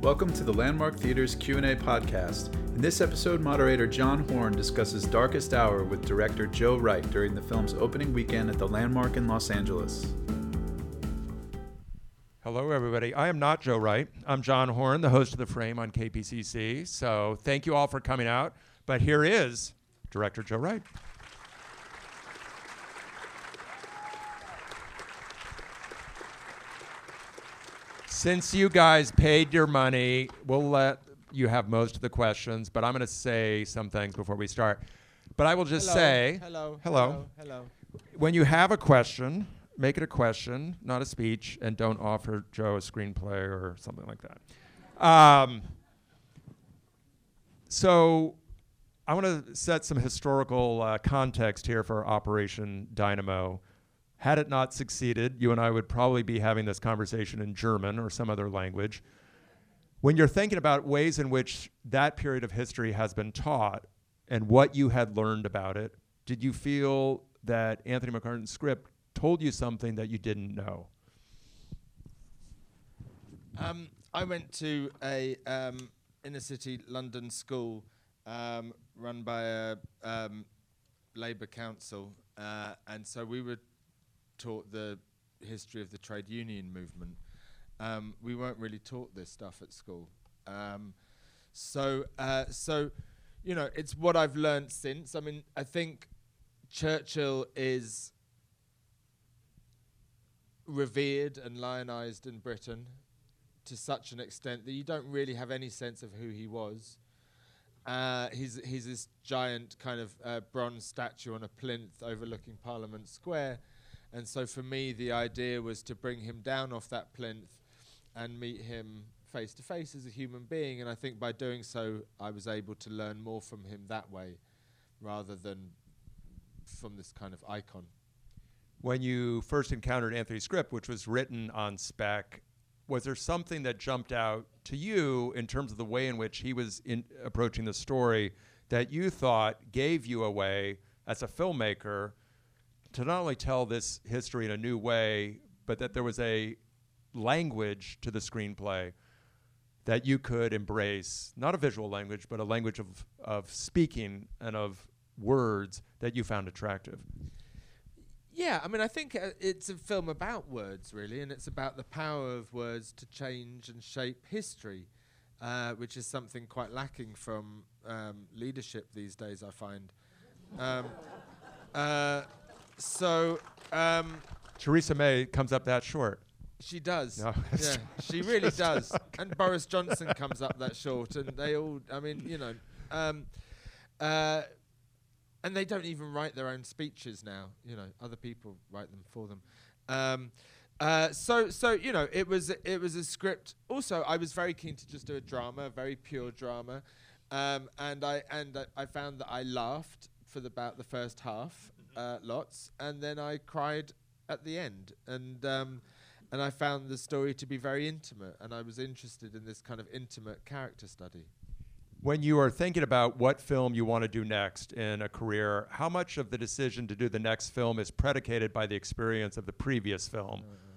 Welcome to the Landmark Theater's Q&A podcast. In this episode, moderator John Horn discusses Darkest Hour with director Joe Wright during the film's opening weekend at the Landmark in Los Angeles. Hello, everybody. I am not Joe Wright. I'm John Horn, the host of The Frame on KPCC. So thank you all for coming out. But here is director Joe Wright. Since you guys paid your money, we'll let you have most of the questions, but I'm going to say some things before we start. But I will just hello, say hello, hello. hello, when you have a question, make it a question, not a speech, and don't offer Joe a screenplay or something like that. Um, so I want to set some historical uh, context here for Operation Dynamo. Had it not succeeded, you and I would probably be having this conversation in German or some other language. When you're thinking about ways in which that period of history has been taught and what you had learned about it, did you feel that Anthony McCarten's script told you something that you didn't know? Um, I went to a um, inner city London school um, run by a um, Labour council, uh, and so we were taught the history of the trade union movement. Um, we weren't really taught this stuff at school. Um, so, uh, so, you know, it's what I've learned since. I mean, I think Churchill is revered and lionized in Britain to such an extent that you don't really have any sense of who he was. Uh, he's he's this giant kind of uh, bronze statue on a plinth overlooking Parliament Square, and so for me the idea was to bring him down off that plinth and meet him face to face as a human being. And I think by doing so, I was able to learn more from him that way, rather than from this kind of icon. When you first encountered Anthony's script, which was written on spec, was there something that jumped out to you in terms of the way in which he was in approaching the story that you thought gave you a way as a filmmaker to not only tell this history in a new way, but that there was a language to the screenplay that you could embrace, not a visual language, but a language of, of speaking and of words that you found attractive? Yeah, I mean, I think uh, it's a film about words, really, and it's about the power of words to change and shape history, uh, which is something quite lacking from um, leadership these days, I find. Um, uh, so. Um, Theresa May comes up that short. She does. No, yeah, she really does. And Boris Johnson comes up that short, and they all. I mean, you know, um, uh, and they don't even write their own speeches now. You know, other people write them for them. Um, uh, so, so you know, it was it was a script. Also, I was very keen to just do a drama, a very pure drama, um, and I and I, I found that I laughed for the, about the first half, uh, lots, and then I cried at the end, and. Um, and I found the story to be very intimate, and I was interested in this kind of intimate character study. When you are thinking about what film you want to do next in a career, how much of the decision to do the next film is predicated by the experience of the previous film? Uh,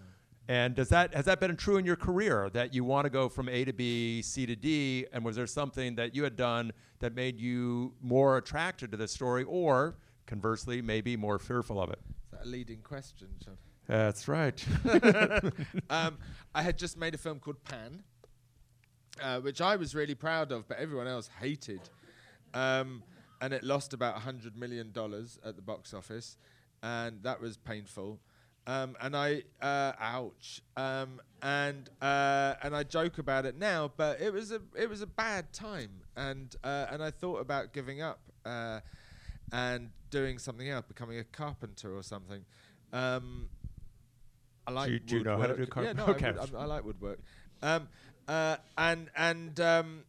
And does that has that been true in your career that you want to go from A to B, C to D? And was there something that you had done that made you more attracted to the story, or conversely, maybe more fearful of it? Is that a leading question, John? That's right. um, I had just made a film called Pan, uh, which I was really proud of, but everyone else hated. Um, and it lost about $100 million at the box office, and that was painful. Um, and I, uh, ouch. Um, and uh, and I joke about it now, but it was a it was a bad time, and uh, and I thought about giving up uh, and doing something else, becoming a carpenter or something. Um, I like Do you- do you know how to do woodwork. Yeah, no, carp- I, would, I like woodwork. Um, uh, and and um,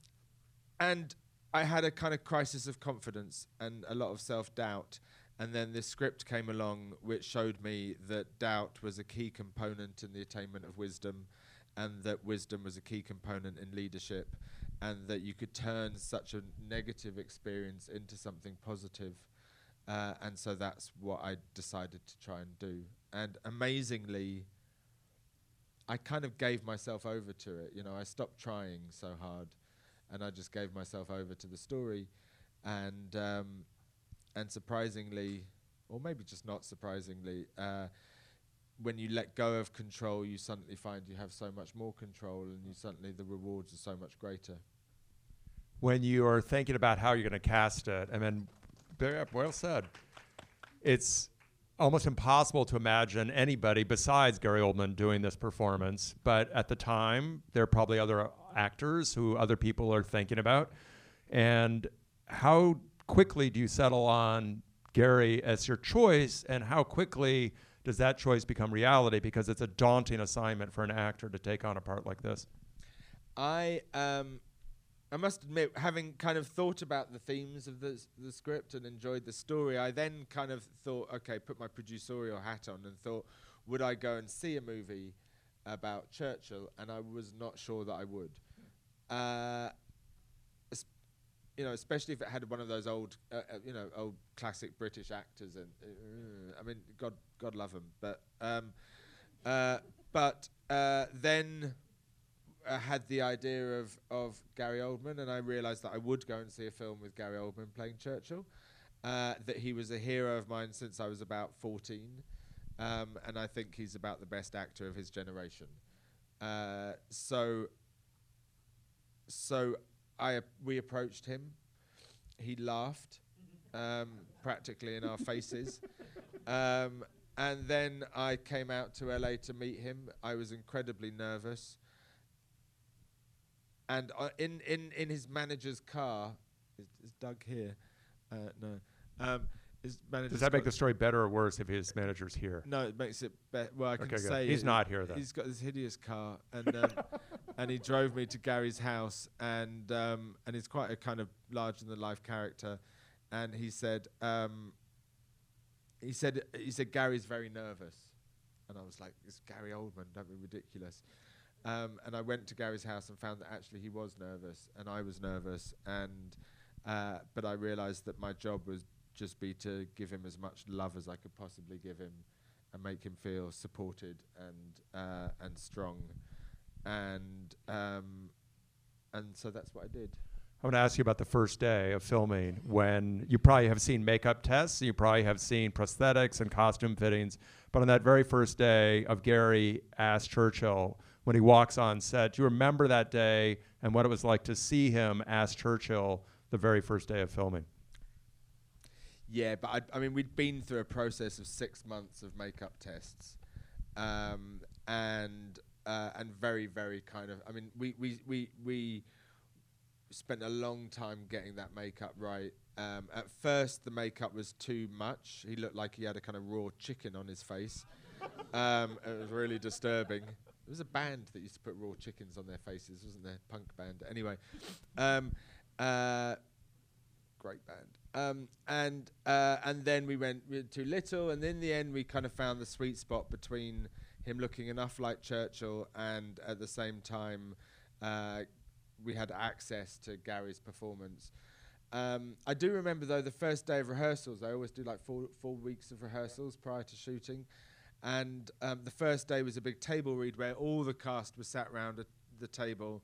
and I had a kind of crisis of confidence and a lot of self doubt. And then this script came along, which showed me that doubt was a key component in the attainment of wisdom, and that wisdom was a key component in leadership, and that you could turn such a negative experience into something positive. Uh, and so that's what I decided to try and do. And amazingly, I kind of gave myself over to it. You know, I stopped trying so hard, and I just gave myself over to the story, and um, and surprisingly, or maybe just not surprisingly, uh, when you let go of control, you suddenly find you have so much more control, and you suddenly the rewards are so much greater. When you are thinking about how you're going to cast it, and then, very well said. It's almost impossible to imagine anybody besides Gary Oldman doing this performance. But at the time, there are probably other actors who other people are thinking about. And how quickly do you settle on Gary as your choice, and how quickly does that choice become reality? Because it's a daunting assignment for an actor to take on a part like this. I um, I must admit, having kind of thought about the themes of the the script and enjoyed the story, I then kind of thought, okay, put my producerial hat on and thought, would I go and see a movie about Churchill? And I was not sure that I would. Uh, you know, especially if it had one of those old, uh, uh, you know, old classic British actors, and uh, I mean, God, God love them, but um, uh, but uh, then uh, had the idea of of Gary Oldman, and I realised that I would go and see a film with Gary Oldman playing Churchill. Uh, that he was a hero of mine since I was about 14, um, and I think he's about the best actor of his generation. Uh, so, so I we approached him. He laughed, um, practically in our faces. Um, and then I came out to LA to meet him. I was incredibly nervous and uh, in in in his manager's car is, is Doug here? Uh, no. Um, his Does that make the story better or worse if his manager's here? No, it makes it better. Well, I can okay, say he's not here. Then he's got this hideous car, and um, and he drove me to Gary's house, and um, and he's quite a kind of larger than life character, and he said um, he said he said Gary's very nervous, and I was like, it's Gary Oldman, don't be ridiculous. Um, and I went to Gary's house and found that actually he was nervous and I was nervous. And uh, but I realised that my job was just be to give him as much love as I could possibly give him, and make him feel supported and uh, and strong. And um, and so that's what I did. I want to ask you about the first day of filming when you probably have seen makeup tests, you probably have seen prosthetics and costume fittings, but on that very first day of Gary asked Churchill, when he walks on set. Do you remember that day and what it was like to see him as Churchill the very first day of filming? Yeah, but I, I mean, we'd been through a process of six months of makeup tests, um, and uh, and very, very kind of. I mean, we we we we spent a long time getting that makeup right. Um, at first, the makeup was too much. He looked like he had a kind of raw chicken on his face. um, it was really disturbing. There was a band that used to put raw chickens on their faces, wasn't there? Punk band. Anyway, um, uh, great band. Um, and uh, and then we went too little, and in the end, we kind of found the sweet spot between him looking enough like Churchill, and at the same time, uh, we had access to Gary's performance. Um, I do remember though the first day of rehearsals. I always do like four four weeks of rehearsals prior to shooting, and um, the first day was a big table read where all the cast was sat around the table.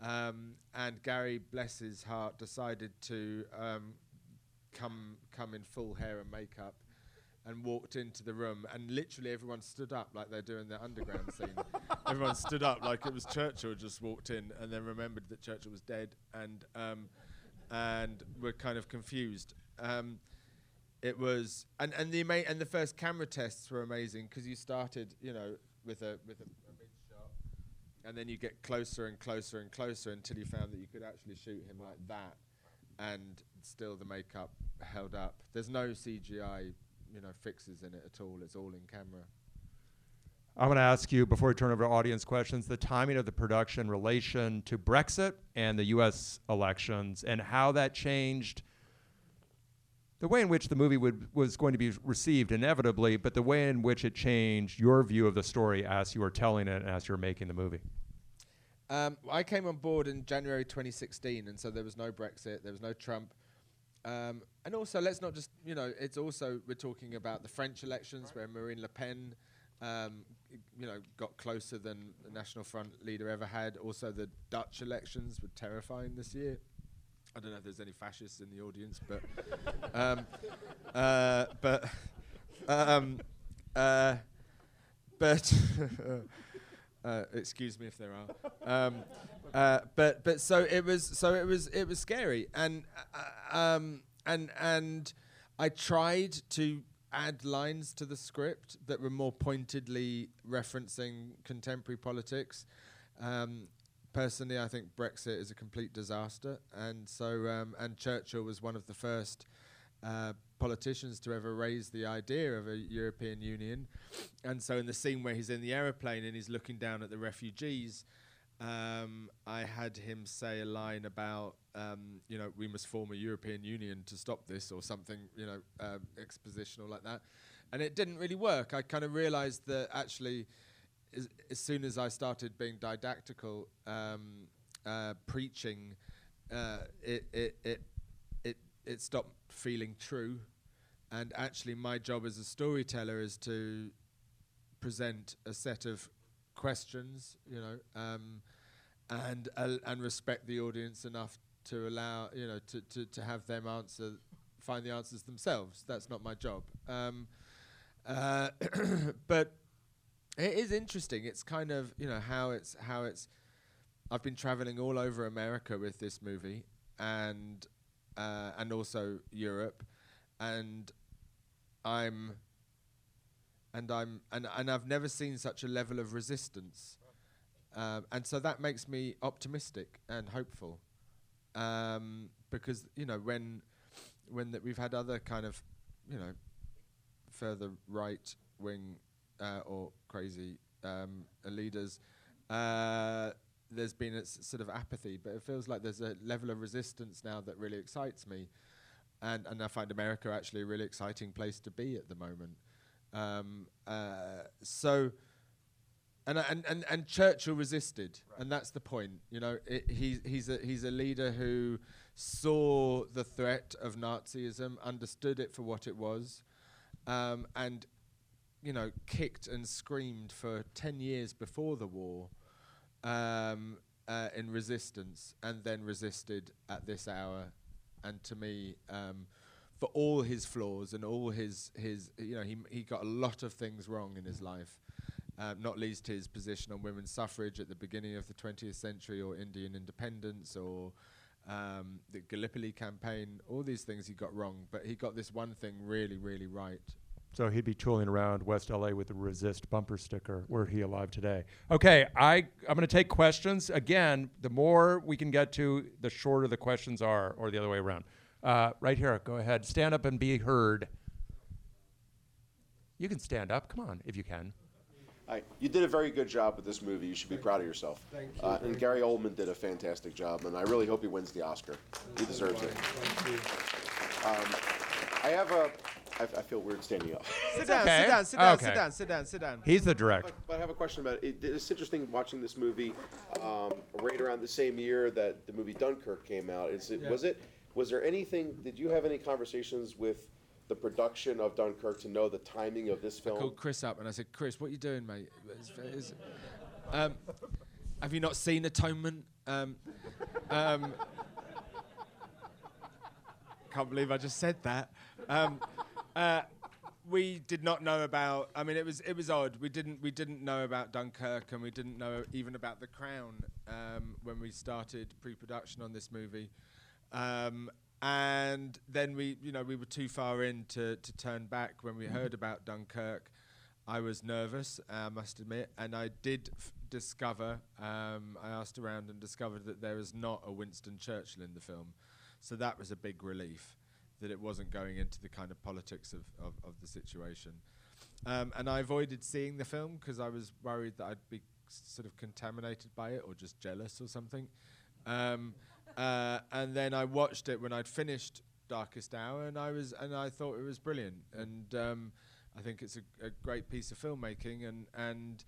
Um, and Gary, bless his heart, decided to um, come come in full hair and makeup and walked into the room and literally everyone stood up like they're doing the underground scene. Everyone stood up like it was Churchill just walked in and then remembered that Churchill was dead and um, and were kind of confused. Um, it was and and the ama- and the first camera tests were amazing because you started you know with a with a, a big shot and then you get closer and closer and closer until you found that you could actually shoot him like that and still the makeup held up. There's no CGI you know fixes in it at all. It's all in camera. I'm going to ask you before we turn over to audience questions the timing of the production relation to Brexit and the US elections and how that changed the way in which the movie would, was going to be received inevitably, but the way in which it changed your view of the story as you were telling it and as you were making the movie. Um, I came on board in January 2016, and so there was no Brexit, there was no Trump. Um, and also, let's not just, you know, it's also, we're talking about the French elections where Marine Le Pen um, you know, got closer than the National Front leader ever had. Also, the Dutch elections were terrifying this year. I don't know if there's any fascists in the audience, but um, uh, but um, uh, but uh, excuse me if there are. Um, uh, but but so it was so it was it was scary and uh, um, and and I tried to add lines to the script that were more pointedly referencing contemporary politics. Um, personally, I think Brexit is a complete disaster, and so um, and Churchill was one of the first uh, politicians to ever raise the idea of a European Union. And so, in the scene where he's in the aeroplane and he's looking down at the refugees, um, I had him say a line about, um, you know, we must form a European Union to stop this, or something, you know, uh, expositional like that. And it didn't really work. I kind of realized that actually, as, as, soon as I started being didactical, um, uh, preaching, uh, it, it, it, it, it stopped feeling true. And actually, my job as a storyteller is to present a set of questions, you know, um, and uh, and respect the audience enough to allow, you know, to, to, to have them answer, find the answers themselves. That's not my job. Um, uh, but it is interesting. It's kind of, you know, how it's how it's. I've been traveling all over America with this movie, and uh, and also Europe, and I'm and I'm and and I've never seen such a level of resistance, um, and so that makes me optimistic and hopeful, um, because you know when when that we've had other kind of you know further right wing uh, or crazy um, leaders. Uh, there's been a s- sort of apathy, but it feels like there's a level of resistance now that really excites me, and and I find America actually a really exciting place to be at the moment. Um, uh, so, and, and and and Churchill resisted, right. and that's the point. You know, it, he's he's a he's a leader who saw the threat of Nazism, understood it for what it was, um, and you know, kicked and screamed for ten years before the war um, uh, in resistance and then resisted at this hour. And to me, um, for all his flaws and all his, his you know, he, he got a lot of things wrong in his life. Um, not least his position on women's suffrage at the beginning of the 20th century or Indian independence or um, the Gallipoli campaign, all these things he got wrong, but he got this one thing really, really right. So he'd be tooling around West LA with a resist bumper sticker were he alive today. Okay, I, I'm going to take questions. Again, the more we can get to, the shorter the questions are, or the other way around. Uh, right here, go ahead. Stand up and be heard. You can stand up. Come on, if you can. Hi. You did a very good job with this movie. You should be proud of yourself. Thank you. Uh, and Gary Oldman did a fantastic job, and I really hope he wins the Oscar. He deserves it. Thank you. Um, I have a I, I feel weird standing up. Sit down, okay. sit down, sit down, Okay. sit down, sit down, sit down. He's the director. But I have a question about it. It's interesting watching this movie um, right around the same year that the movie Dunkirk came out. Is it Yeah. was it was there anything? Did you have any conversations with the production of Dunkirk to know the timing of this film. I film? called Chris up and I said, Chris, what are you doing, mate? It's- it's- um, have you not seen Atonement? Um, um, can't believe I just said that. Um, uh, we did not know about. I mean, it was it was odd. We didn't we didn't know about Dunkirk, and we didn't know even about The Crown um, when we started pre-production on this movie. Um, and then we, you know, we were too far in to, to turn back when we heard about Dunkirk. I was nervous, I must admit, and I did discover. Um, I asked around and discovered that there is not a Winston Churchill in the film, so that was a big relief that it wasn't going into the kind of politics of, of, of the situation. Um, and I avoided seeing the film because I was worried that I'd be sort of contaminated by it or just jealous or something. Um, uh, and then I watched it when I'd finished Darkest Hour, and I was and I thought it was brilliant. And um, I think it's a, a great piece of filmmaking, and and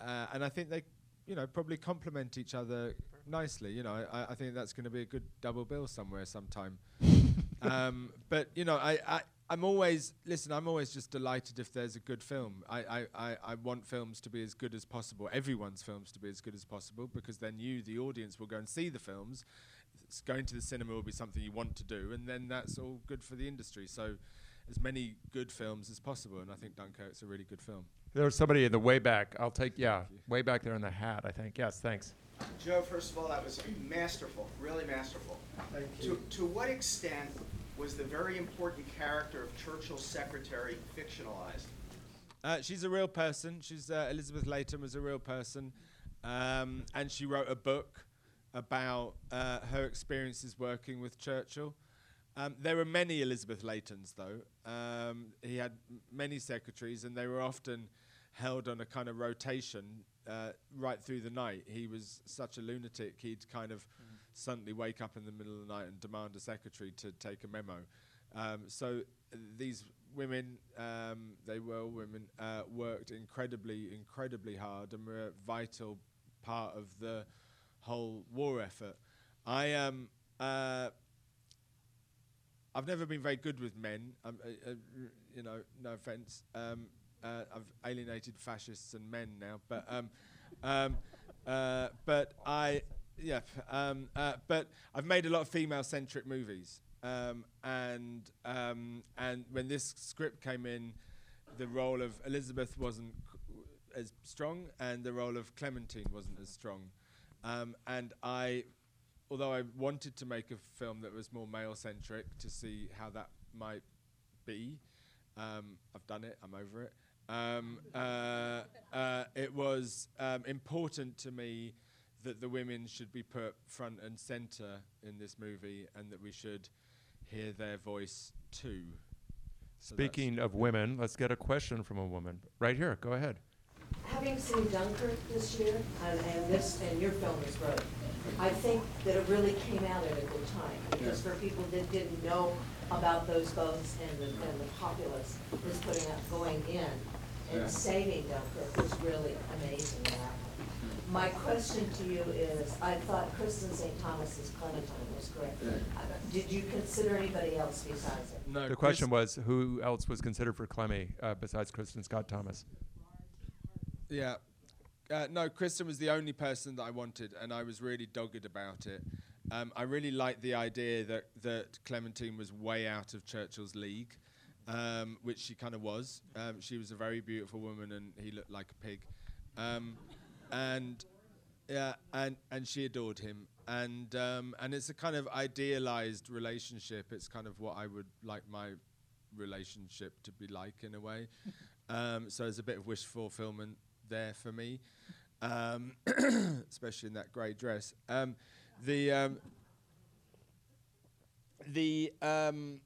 uh, and I think they, you know, probably complement each other nicely. You know, I, I think that's going to be a good double bill somewhere sometime. um, but you know, I, I I'm always listen. I'm always just delighted if there's a good film. I, I, I, I want films to be as good as possible. Everyone's films to be as good as possible because then you, the audience, will go and see the films. S- going to the cinema will be something you want to do, and then that's all good for the industry. So, as many good films as possible, and I think Dunkirk's a really good film. There was somebody in the way back. I'll take yeah, way back there in the hat. I think yes. Thanks. Joe, first of all, that was masterful, really masterful. Thank you. To, to what extent was the very important character of Churchill's secretary fictionalized? Uh, she's a real person. She's uh, Elizabeth Layton was a real person, um, and she wrote a book about uh, her experiences working with Churchill. Um, there were many Elizabeth Laytons, though. Um, he had m- many secretaries, and they were often held on a kind of rotation uh, right through the night. He was such a lunatic; he'd kind of suddenly wake up in the middle of the night and demand a secretary to take a memo. Um, so uh, these women, um, they were all women, uh, worked incredibly, incredibly hard and were a vital part of the whole war effort. I um, uh, I've never been very good with men. Um, uh, uh, you know, no offence. Um, uh, I've alienated fascists and men now, but um, um, uh, but I yeah, um, uh, but I've made a lot of female-centric movies, um, and um, and when this script came in, the role of Elizabeth wasn't as strong, and the role of Clementine wasn't as strong, um, and I, although I wanted to make a film that was more male-centric to see how that might be, um, I've done it. I'm over it. Um, uh, uh, it was um, important to me that the women should be put front and center in this movie, and that we should hear their voice too. So Speaking of women, let's get a question from a woman. Right here. Go ahead. Having seen Dunkirk this year, and, and this, and your film is great, I think that it really came out at a good time, because for people that didn't know about those boats and the, and the populace was putting up, going in Yeah. and saving Dunkirk was really amazing to happen. My question to you is, I thought Kristin Scott Thomas's Clementine was great. Uh, Did you consider anybody else besides it? No, The question was, who else was considered for Clemmy uh, besides Kristin Scott Thomas? Yeah. Uh, no, Kristin was the only person that I wanted, and I was really dogged about it. Um, I really liked the idea that, that Clementine was way out of Churchill's league, um, which she kind of was. Um, she was a very beautiful woman, and he looked like a pig. Um, and yeah, and and she adored him, and um, and it's a kind of idealized relationship. It's kind of what I would like my relationship to be like in a way. um, so there's a bit of wish fulfillment there for me, um, especially in that grey dress. Um, the um, the um,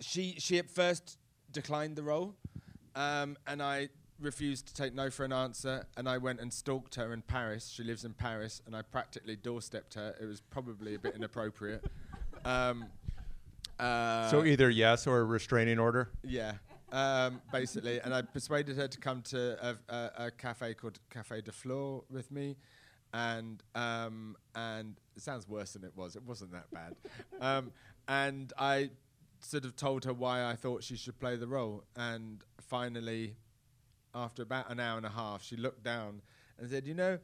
she she at first declined the role, um, and I refused to take no for an answer. And I went and stalked her in Paris. She lives in Paris, and I practically doorstepped her. It was probably a bit inappropriate. Um, uh, so either yes or a restraining order. yeah, um, basically, and I persuaded her to come to a, a, a cafe called Cafe de Flore with me, and um, and it sounds worse than it was. It wasn't that bad, um, and I sort of told her why I thought she should play the role, and finally, after about an hour and a half, she looked down and said, "You know,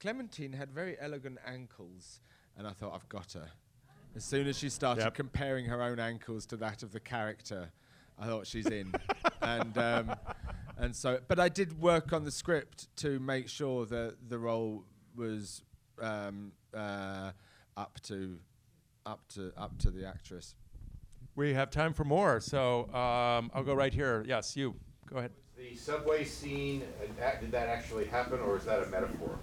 Clementine had very elegant ankles," and I thought, "I've got her." As soon as she started Yep. comparing her own ankles to that of the character, I thought she's in, and um, and so. But I did work on the script to make sure that the role was um, uh, up to up to up to the actress. We have time for more, so um, I'll go right here. Yes, you. Go ahead. The subway scene, uh, did that actually happen, or is that a metaphor?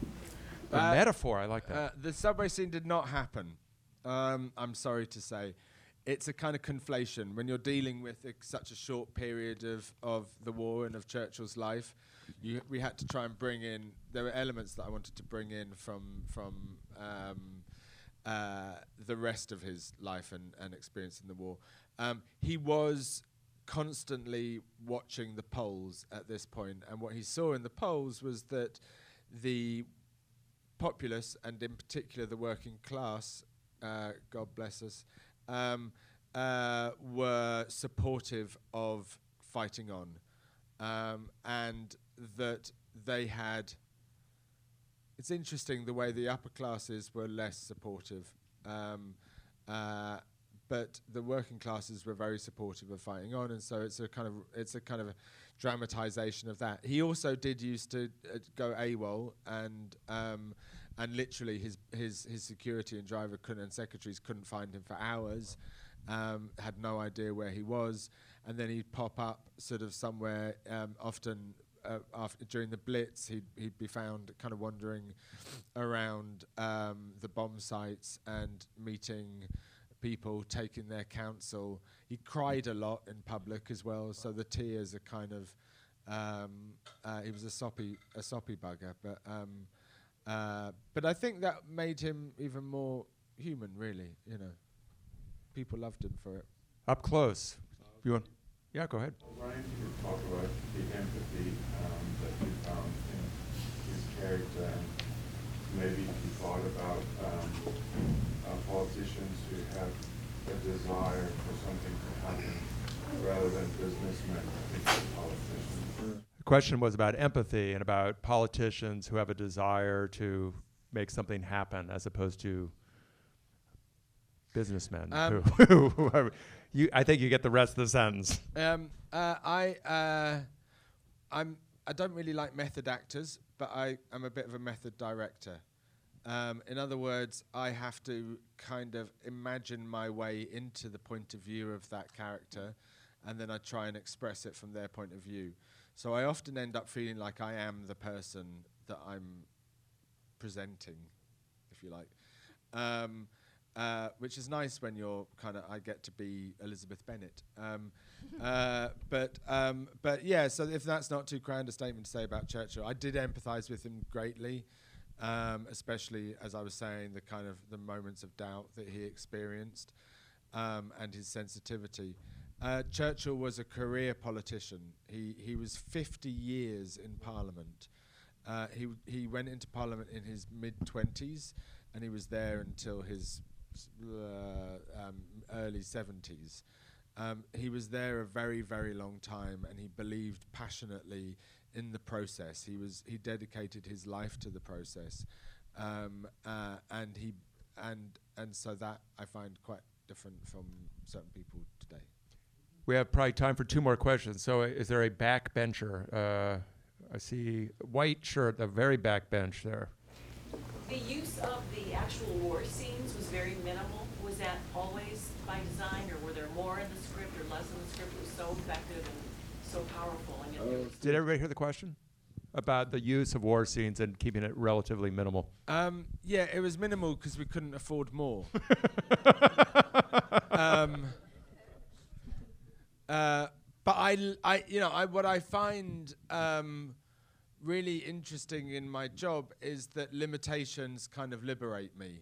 A Uh, metaphor. I like that. Uh, the subway scene did not happen. Um, I'm sorry to say. It's a kind of conflation. When you're dealing with a, such a short period of, of the war and of Churchill's life, you, we had to try and bring in. There were elements that I wanted to bring in from from um, uh, the rest of his life and, and experience in the war. Um, he was constantly watching the polls at this point, and what he saw in the polls was that the populace, and in particular the working class, uh, God bless us, um, uh, were supportive of fighting on, um, and that they had. It's interesting the way the upper classes were less supportive, um, uh, but the working classes were very supportive of fighting on, and so it's a kind of it's a kind of a dramatization of that. He also did used to uh, go AWOL and. Um, and literally, his his his security and driver couldn't, and secretaries couldn't find him for hours, um, had no idea where he was, and then he'd pop up sort of somewhere, um, often uh, after during the Blitz, he'd he'd be found kind of wandering around um, the bomb sites and meeting people, taking their counsel. He cried a lot in public as well, so the tears are kind of. Um, uh, he was a soppy a soppy bugger, but um, uh, but I think that made him even more human. Really, you know, people loved him for it. Up close. You want? Yeah, go ahead. Ryan, you talk about the empathy um, that you found in his character, and maybe if you thought about um, uh, politicians who have a desire for something to happen rather than businessmen politicians. The question was about empathy and about politicians who have a desire to make something happen as opposed to businessmen Um, who, who are, you, I think you get the rest of the sentence. Um, uh, I uh, I'm I don't really like method actors, but I am a bit of a method director. Um, in other words, I have to kind of imagine my way into the point of view of that character, and then I try and express it from their point of view. So I often end up feeling like I am the person that I'm presenting, if you like. Um, uh, which is nice when you're kind of I get to be Elizabeth Bennet. Um, uh, but um, but yeah, so if that's not too grand a statement to say about Churchill, I did empathise with him greatly, um, especially as I was saying the kind of the moments of doubt that he experienced um, and his sensitivity. Uh, Churchill was a career politician. He he was 50 years in Parliament. Uh, he he went into Parliament in his mid 20s, and he was there until his uh, um, early 70s. Um, he was there a very, very long time, and he believed passionately in the process. He was he dedicated his life to the process, um, uh, and he and and so that I find quite different from certain people today. We have probably time for two more questions. So, uh, is there a backbencher? Uh, I see white shirt, the very back bench there. The use of the actual war scenes was very minimal. Was that always by design, or were there more in the script or less in the script? It was so effective and so powerful, and yet there was Did everybody hear the question about the use of war scenes and keeping it relatively minimal? Um, yeah, it was minimal because we couldn't afford more. um, uh, but I, I- you know, I, what I find um, really interesting in my job is that limitations kind of liberate me.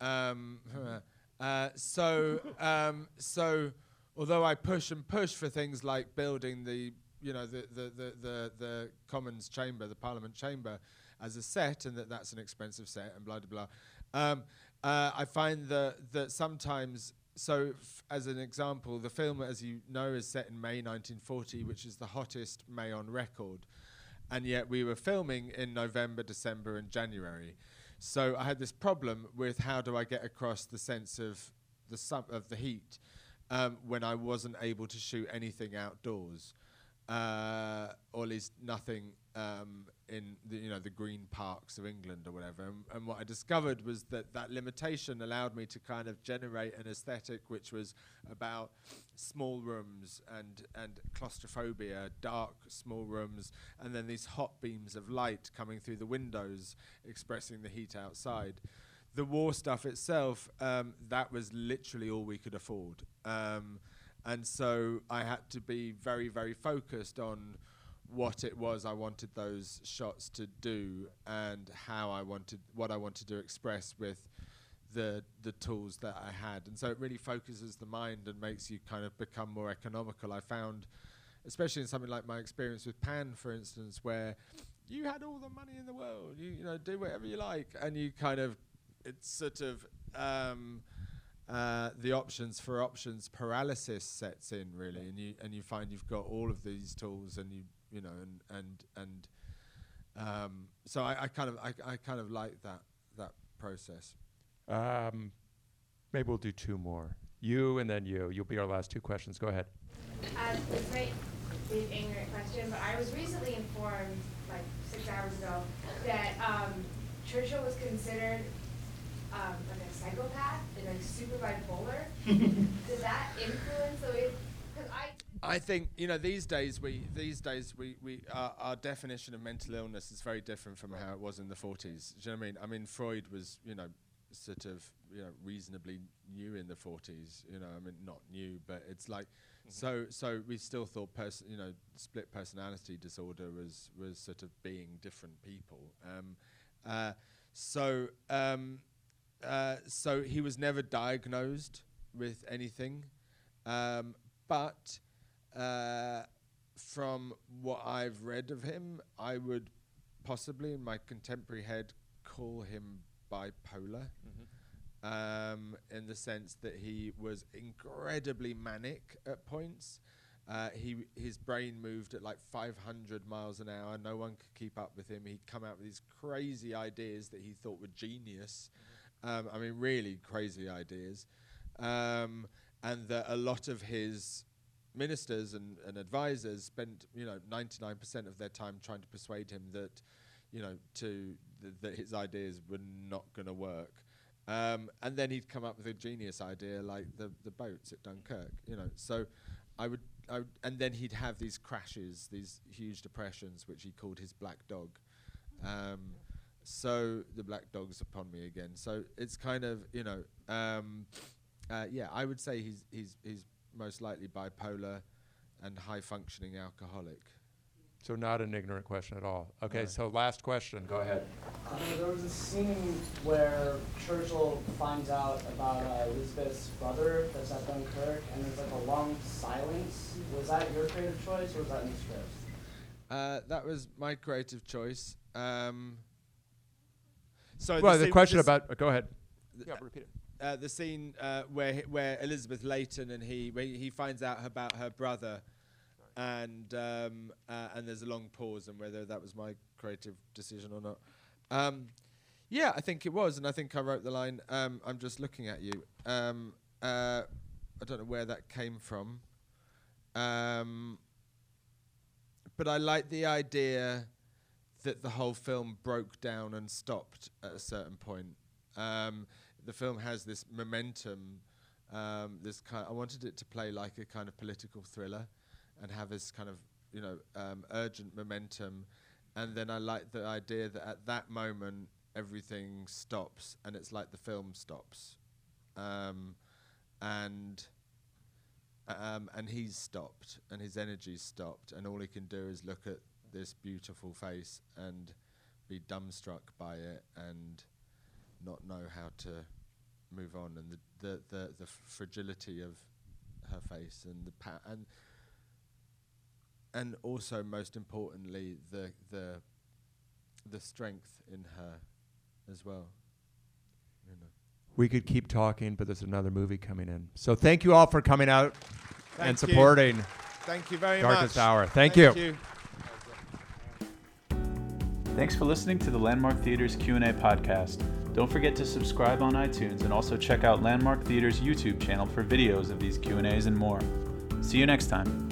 Um, uh, so, um, so although I push and push for things like building the, you know, the the the the, the Commons chamber, the Parliament chamber, as a set, and that that's an expensive set, and blah blah blah. Um, uh, I find that that sometimes. So, as an example, the film, as you know, is set in May 1940, which is the hottest May on record, and yet we were filming in November, December, and January. So I had this problem with how do I get across the sense of the sum of the heat um, when I wasn't able to shoot anything outdoors, uh, or at least nothing um, in the, you know the green parks of England or whatever. And, and what I discovered was that that limitation allowed me to kind of generate an aesthetic which was about small rooms and and claustrophobia, dark small rooms, and then these hot beams of light coming through the windows, expressing the heat outside the war stuff itself, um, that was literally all we could afford. Um, and so I had to be very, very focused on what it was I wanted those shots to do and how I wanted, what I wanted to express with the the tools that I had. And so it really focuses the mind and makes you kind of become more economical. I found, especially in something like my experience with Pan, for instance, where you had all the money in the world, you, you know, do whatever you like, and you kind of it's sort of um, uh, the options for options paralysis sets in really, and you and you find you've got all of these tools, and you you know, and and and um, so I, I kind of I, I kind of like that that process. Um, maybe we'll do two more. You and then you. You'll be our last two questions. Go ahead. Uh, this might be an ignorant question, but I was recently informed, like six hours ago, that um, Churchill was considered um, like a psychopath and like super bipolar. Does that influence the way? Because I. I think you know these days we these days we we our, our definition of mental illness is very different from how it was in the 40s. Do you know what I mean? I mean Freud was you know sort of you know reasonably new in the 40s. You know I mean not new, but it's like so so we still thought person you know split personality disorder was was sort of being different people. Um, uh, so um, uh, so he was never diagnosed with anything, um, but uh, from what I've read of him, I would possibly, in my contemporary head, call him bipolar. Um, in the sense that he was incredibly manic at points. Uh, he his brain moved at like 500 miles an hour. No one could keep up with him. He'd come out with these crazy ideas that he thought were genius. Um, I mean, really crazy ideas. Um, and that a lot of his ministers and, and advisors spent, you know, 99% of their time trying to persuade him that, you know, to th- that his ideas were not going to work. Um, and then he'd come up with a genius idea like the the boats at Dunkirk, you know. So I would, I would and then he'd have these crashes, these huge depressions, which he called his black dog. Um, so the black dog's upon me again. So it's kind of, you know, um, uh, yeah, I would say he's he's he's most likely bipolar and high functioning alcoholic. So not an ignorant question at all. Okay, No. so last question. Go ahead. Uh, there was a scene where Churchill finds out about uh, Elizabeth's brother that's at Dunkirk, and there's like a long silence. Was that your creative choice, or was that in the script? Uh, that was my creative choice. Um, so well, the scene- question this- about. uh, go ahead. th- Yeah, repeat it. uh, the scene uh, where where Elizabeth Layton and he where he finds out about her brother, and um, uh, and there's a long pause and whether that was my creative decision or not. Um, yeah, I think it was, and I think I wrote the line. Um, I'm just looking at you. Um, uh, I don't know where that came from, um, but I like the idea that the whole film broke down and stopped at a certain point. Um, the film has this momentum. Um, this kind. I wanted it to play like a kind of political thriller, and have this kind of you know um, urgent momentum. And then I like the idea that at that moment everything stops, and it's like the film stops, um, and um, and he's stopped, and his energy's stopped, and all he can do is look at this beautiful face and be dumbstruck by it, and not know how to move on, and the the the, the fragility of her face, and the pa- and and also most importantly the the the strength in her as well. You know. We could keep talking, but there's another movie coming in. So thank you all for coming out and Thank you. supporting Thank you very Darkest much. Hour. Thank, you. Thanks for listening to the Landmark Theater's Q&A podcast. Don't forget to subscribe on iTunes and also check out Landmark Theater's YouTube channel for videos of these Q&As and more. See you next time.